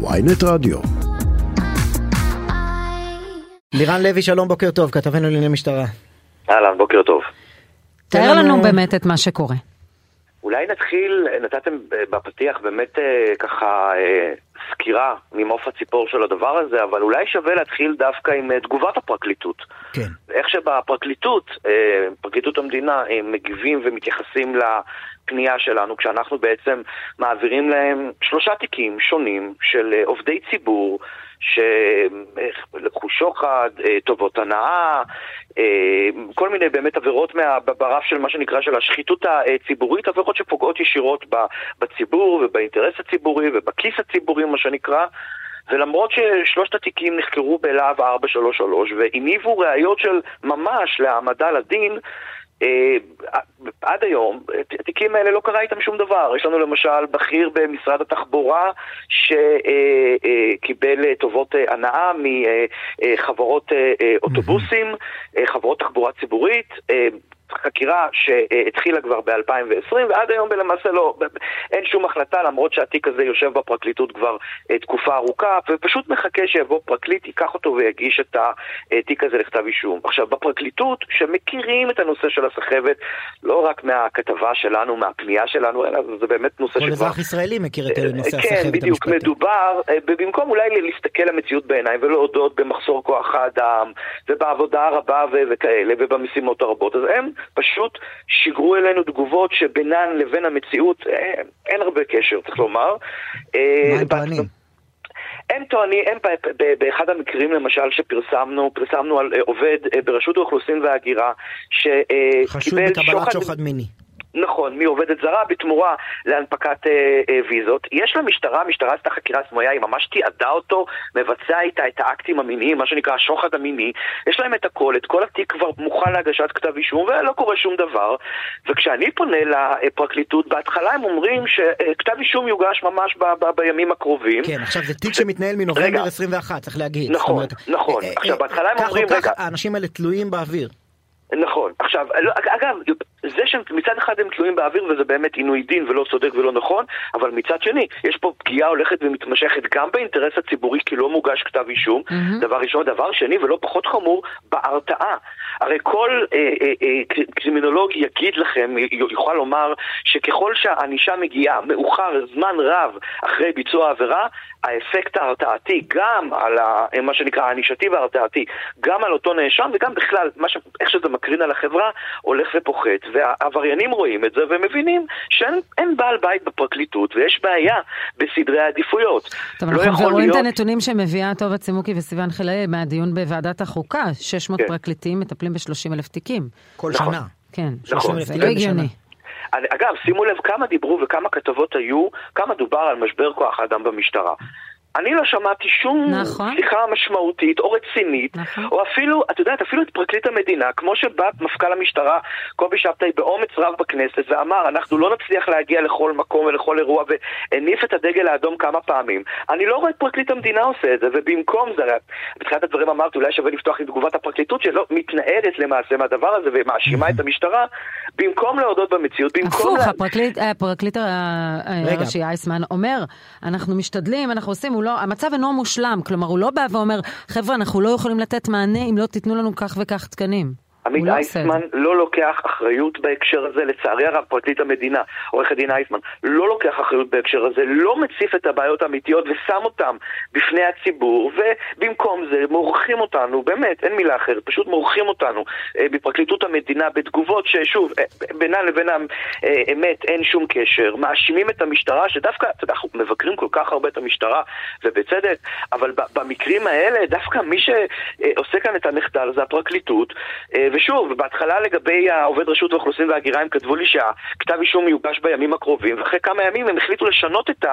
ויינט רדיו. לירן לוי, שלום, בוקר טוב, כתבנו לענייני משטרה. אהלן, בוקר טוב. תאר לנו באמת את מה שקורה. אולי נתחיל, נתתם בפתיח באמת אה, ככה אה, סקירה ממעוף הציפור של הדבר הזה, אבל אולי שווה להתחיל דווקא עם אה, תגובת הפרקליטות. כן. איך שבפרקליטות, פרקליטות המדינה, הם מגיבים ומתייחסים לפנייה שלנו, כשאנחנו בעצם מעבירים להם שלושה תיקים שונים של עובדי ציבור. שלקחו שוחד, טובות הנאה, כל מיני באמת עבירות מה, ברף של מה שנקרא של השחיתות הציבורית, עבירות שפוגעות ישירות בציבור ובאינטרס הציבורי ובכיס הציבורי, מה שנקרא. ולמרות ששלושת התיקים נחקרו בלהב 433 והניבו ראיות של ממש להעמדה לדין, אה, עד היום, התיקים האלה לא קרה איתם שום דבר. יש לנו למשל בכיר במשרד התחבורה שקיבל אה, טובות אה, הנאה מחברות אוטובוסים, חברות תחבורה ציבורית. חקירה שהתחילה כבר ב-2020 ועד היום למעשה לא, אין שום החלטה למרות שהתיק הזה יושב בפרקליטות כבר אה, תקופה ארוכה ופשוט מחכה שיבוא פרקליט, ייקח אותו ויגיש את התיק הזה לכתב אישום. עכשיו בפרקליטות, שמכירים את הנושא של הסחבת לא רק מהכתבה שלנו, מהפנייה שלנו, אלא זה באמת נושא שכבר... כל אזרח ישראלי מכיר את נושא כן, הסחבת המשפטי. כן, בדיוק, מדובר, אה, במקום אולי להסתכל למציאות בעיניים ולהודות במחסור כוח האדם ובעבודה הרבה וכאלה ובמשימות הרבות, אז הם פשוט שיגרו אלינו תגובות שבינן לבין המציאות אין, אה, אין הרבה קשר, צריך לומר. אה, מה הם טוענים? הם טוענים, הם באחד המקרים למשל שפרסמנו, פרסמנו על אה, עובד ברשות האוכלוסין וההגירה שקיבל שוחד... חשוד בקבלת שוחד מיני. נכון, מעובדת זרה בתמורה להנפקת אה, אה, ויזות. יש למשטרה, המשטרה עשתה חקירה סמויה, היא ממש תיעדה אותו, מבצע איתה את האקטים המיניים, מה שנקרא השוחד המיני. יש להם את הכל, את כל התיק כבר מוכן להגשת כתב אישום, ולא קורה שום דבר. וכשאני פונה לפרקליטות, בהתחלה הם אומרים שכתב אישום יוגש ממש ב- ב- בימים הקרובים. כן, עכשיו זה תיק שמתנהל מנובמבר רגע, 21, צריך להגיד. נכון, אומרת, נכון. אה, עכשיו, בהתחלה הם אומרים, רגע... האנשים האלה תלויים באוויר. נכון. עכשיו, לא, אגב, זה שמצד אחד הם תלויים באוויר וזה באמת עינוי דין ולא צודק ולא נכון, אבל מצד שני, יש פה פגיעה הולכת ומתמשכת גם באינטרס הציבורי כי לא מוגש כתב אישום, mm-hmm. דבר ראשון. דבר שני, ולא פחות חמור, בהרתעה. הרי כל אה, אה, אה, קרימינולוג יגיד לכם, יוכל לומר, שככל שהענישה מגיעה מאוחר, זמן רב אחרי ביצוע העבירה, האפקט ההרתעתי, גם על ה, מה שנקרא הענישתי וההרתעתי, גם על אותו נאשם וגם בכלל, ש, איך שזה מקרין על החברה, הולך ופוחת. והעבריינים רואים את זה ומבינים שאין בעל בית בפרקליטות ויש בעיה בסדרי העדיפויות. טוב, לא אנחנו רואים להיות... את הנתונים שמביאה טובה צימוקי וסיון חילי מהדיון בוועדת החוקה, 600 כן. פרקליטים מטפלים ב-30 אלף תיקים. כל נכון. שנה. כן, נכון. זה לא הגיוני. אגב, שימו לב כמה דיברו וכמה כתבות היו, כמה דובר על משבר כוח האדם במשטרה. אני לא שמעתי שום נכון. שיחה משמעותית או רצינית, נכון. או אפילו, את יודעת, אפילו את פרקליט המדינה, כמו שבא מפכ"ל המשטרה, קובי שבתאי, באומץ רב בכנסת, ואמר, אנחנו לא נצליח להגיע לכל מקום ולכל אירוע, והניף את הדגל האדום כמה פעמים. אני לא רואה את פרקליט המדינה עושה את זה, ובמקום זה, בתחילת הדברים אמרתי, אולי שווה לפתוח עם תגובת הפרקליטות, שלא מתנערת למעשה מהדבר הזה ומאשימה את המשטרה, במקום להודות במציאות, במקום... הפוך, לה... הפרקליט, הפרקליט הראשי אייסמן אומר, אנחנו משתדלים, אנחנו עושים, הוא לא, המצב אינו מושלם, כלומר הוא לא בא ואומר, חבר'ה, אנחנו לא יכולים לתת מענה אם לא תיתנו לנו כך וכך תקנים. עמית לא אייסמן לא לוקח אחריות בהקשר הזה, לצערי הרב, פרקליט המדינה, עורך הדין אייסמן, לא לוקח אחריות בהקשר הזה, לא מציף את הבעיות האמיתיות ושם אותן בפני הציבור, ובמקום זה מורחים אותנו, באמת, אין מילה אחרת, פשוט מורחים אותנו אה, בפרקליטות המדינה בתגובות ששוב, אה, בינן לבין האמת אין שום קשר, מאשימים את המשטרה, שדווקא, אתה יודע, אנחנו מבקרים כל כך הרבה את המשטרה, ובצדק, אבל במקרים האלה, דווקא מי שעושה כאן את המחדל זה הפרקליטות, אה, ושוב, בהתחלה לגבי העובד רשות האוכלוסין וההגירה הם כתבו לי שהכתב אישום יוגש בימים הקרובים, ואחרי כמה ימים הם החליטו לשנות את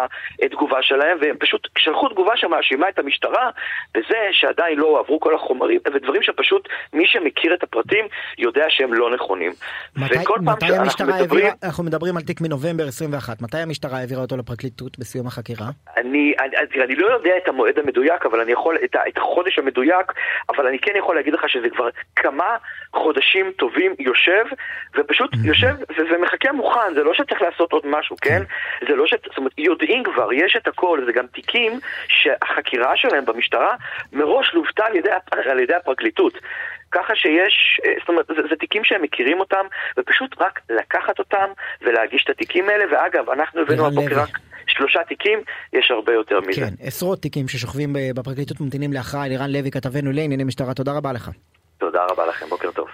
התגובה שלהם, והם פשוט שלחו תגובה שמאשימה את המשטרה בזה שעדיין לא הועברו כל החומרים, ודברים שפשוט מי שמכיר את הפרטים יודע שהם לא נכונים. מתי, מתי המשטרה מדברים... העבירה, אנחנו מדברים על תיק מנובמבר 21, מתי המשטרה העבירה אותו לפרקליטות בסיום החקירה? אני, אני, אני לא יודע את המועד המדויק, אבל אני יכול, את, את החודש המדויק, אבל אני כן יכול להגיד לך שזה כבר כמה חודשים טובים יושב, ופשוט יושב ומחכה מוכן, זה לא שצריך לעשות עוד משהו, כן? זה לא ש... זאת אומרת, יודעים כבר, יש את הכל, זה גם תיקים שהחקירה שלהם במשטרה מראש לוותה על ידי, על ידי הפרקליטות. ככה שיש, אה, זאת אומרת, זה, זה תיקים שהם מכירים אותם, ופשוט רק לקחת אותם ולהגיש את התיקים האלה, ואגב, אנחנו הבאנו הבוקר רק שלושה תיקים, יש הרבה יותר מזה. כן, עשרות תיקים ששוכבים בפרקליטות ממתינים להכרעה. לירן לוי, כתבנו לענייני משטרה, תודה רבה לך. תודה רבה לכם, בוקר טוב.